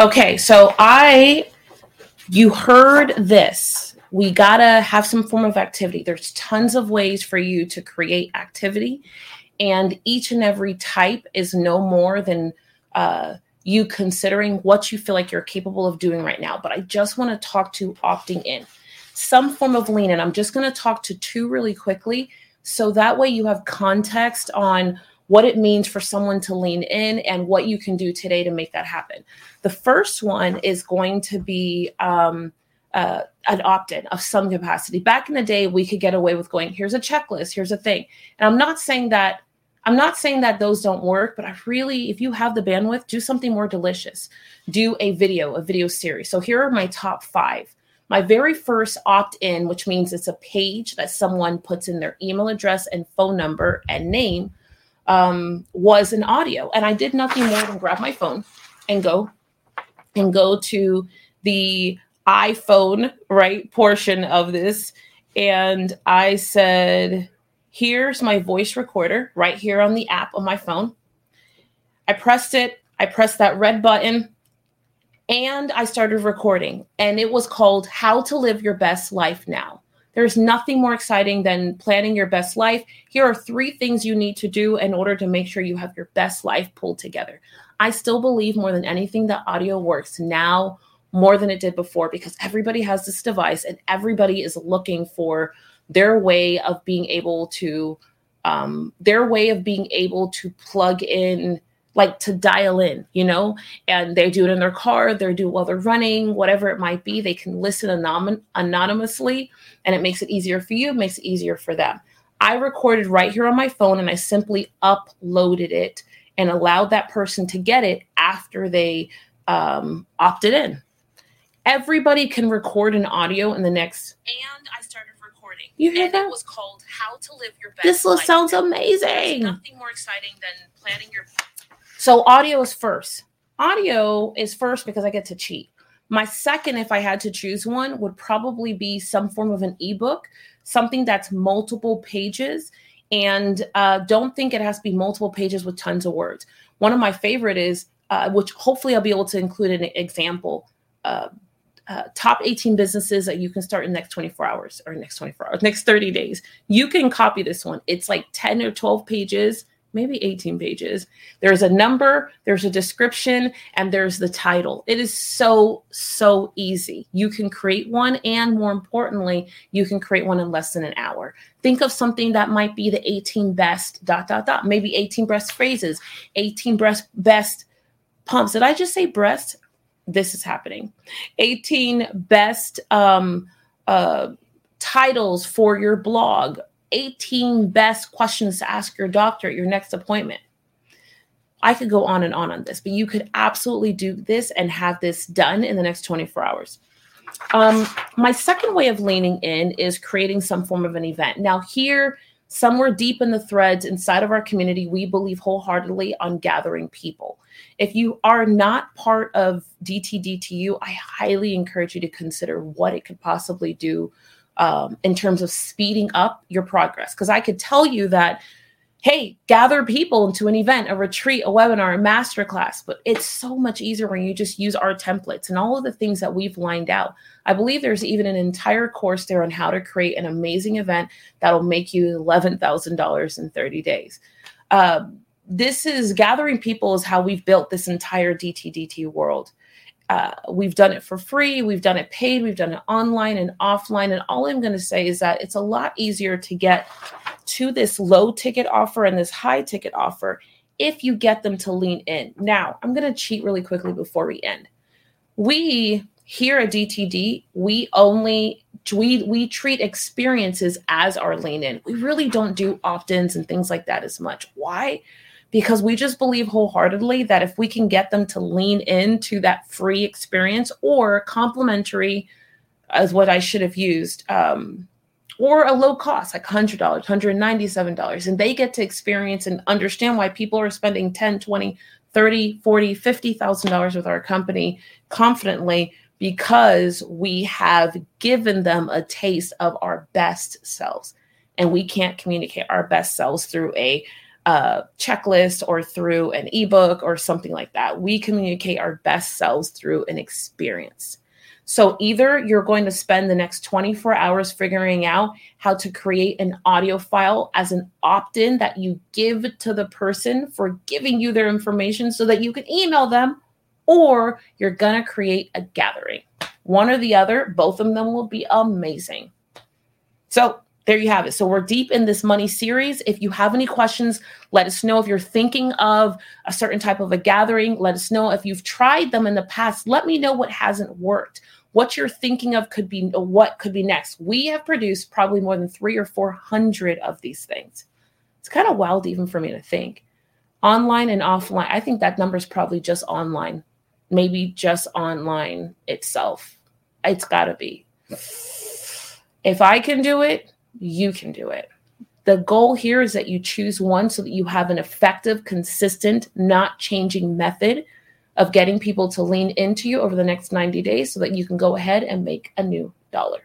Okay, so I, you heard this. We gotta have some form of activity. There's tons of ways for you to create activity, and each and every type is no more than uh, you considering what you feel like you're capable of doing right now. But I just want to talk to opting in, some form of lean in. I'm just to talk to two really quickly, so that way you have context on what it means for someone to lean in and what you can do today to make that happen. The first one is going to be um, uh, an opt in of some capacity. Back in the day, we could get away with going, here's a checklist, here's a thing. And I'm not saying that. I'm not saying that those don't work, but I really, if you have the bandwidth, do something more delicious. Do a video, a video series. So here are my top five. My very first opt in, which means it's a page that someone puts in their email address and phone number and name um, was an audio. And I did nothing more than grab my phone and go and go to the iPhone right portion of this. And I said, here's my voice recorder right here on the app on my phone. I pressed it, I pressed that red button, and I started recording. And it was called How to Live Your Best Life Now. There's nothing more exciting than planning your best life. Here are three things you need to do in order to make sure you have your best life pulled together. I still believe more than anything that audio works now more than it did before because everybody has this device and everybody is looking for their way of being able to um, their way of being able to plug in like to dial in, you know, and they do it in their car, they do it while they're running, whatever it might be. They can listen anon- anonymously, and it makes it easier for you, makes it easier for them. I recorded right here on my phone and I simply uploaded it and allowed that person to get it after they um, opted in. Everybody can record an audio in the next. And I started recording. You hear and that? It was called "How to Live Your Best." This sounds There's amazing. nothing more exciting than planning your So audio is first. Audio is first because I get to cheat. My second, if I had to choose one, would probably be some form of an ebook, something that's multiple pages. And uh, don't think it has to be multiple pages with tons of words. One of my favorite is, uh, which hopefully I'll be able to include an example. Uh, uh, top 18 businesses that you can start in the next 24 hours or next 24 hours, next 30 days. You can copy this one. It's like 10 or 12 pages maybe 18 pages. There's a number, there's a description, and there's the title. It is so, so easy. You can create one, and more importantly, you can create one in less than an hour. Think of something that might be the 18 best dot dot dot, maybe 18 breast phrases, 18 breast best pumps. Did I just say breast? This is happening. 18 best um uh titles for your blog 18 best questions to ask your doctor at your next appointment. I could go on and on on this, but you could absolutely do this and have this done in the next 24 hours. Um, my second way of leaning in is creating some form of an event. Now, here, somewhere deep in the threads inside of our community, we believe wholeheartedly on gathering people. If you are not part of DTDTU, I highly encourage you to consider what it could possibly do um, in terms of speeding up your progress. Because I could tell you that, hey, gather people into an event, a retreat, a webinar, a masterclass, but it's so much easier when you just use our templates and all of the things that we've lined out. I believe there's even an entire course there on how to create an amazing event that'll make you $11,000 in 30 days. Uh, this is gathering people is how we've built this entire DTDT world uh, we've done it for free, we've done it paid, we've done it online and offline. And all I'm going to say is that it's a lot easier to get to this low ticket offer and this high ticket offer if you get them to lean in. Now, I'm going to cheat really quickly before we end. We here at DTD, we only we we treat experiences as our lean in. We really don't do opt-ins and things like that as much. Why? Because we just believe wholeheartedly that if we can get them to lean into that free experience or complimentary, as what I should have used, um, or a low cost, like $100, $197, and they get to experience and understand why people are spending 10, 20, 30, 40, $50,000 with our company confidently because we have given them a taste of our best selves. And we can't communicate our best selves through a a checklist or through an ebook or something like that. We communicate our best selves through an experience. So either you're going to spend the next 24 hours figuring out how to create an audio file as an opt in that you give to the person for giving you their information so that you can email them, or you're going to create a gathering. One or the other, both of them will be amazing. So there you have it. So we're deep in this money series. If you have any questions, let us know. If you're thinking of a certain type of a gathering, let us know. If you've tried them in the past, let me know what hasn't worked. What you're thinking of could be what could be next. We have produced probably more than three or four hundred of these things. It's kind of wild even for me to think. Online and offline, I think that number is probably just online, maybe just online itself. It's got to be. If I can do it, you can do it. The goal here is that you choose one so that you have an effective, consistent, not changing method of getting people to lean into you over the next 90 days so that you can go ahead and make a new dollar.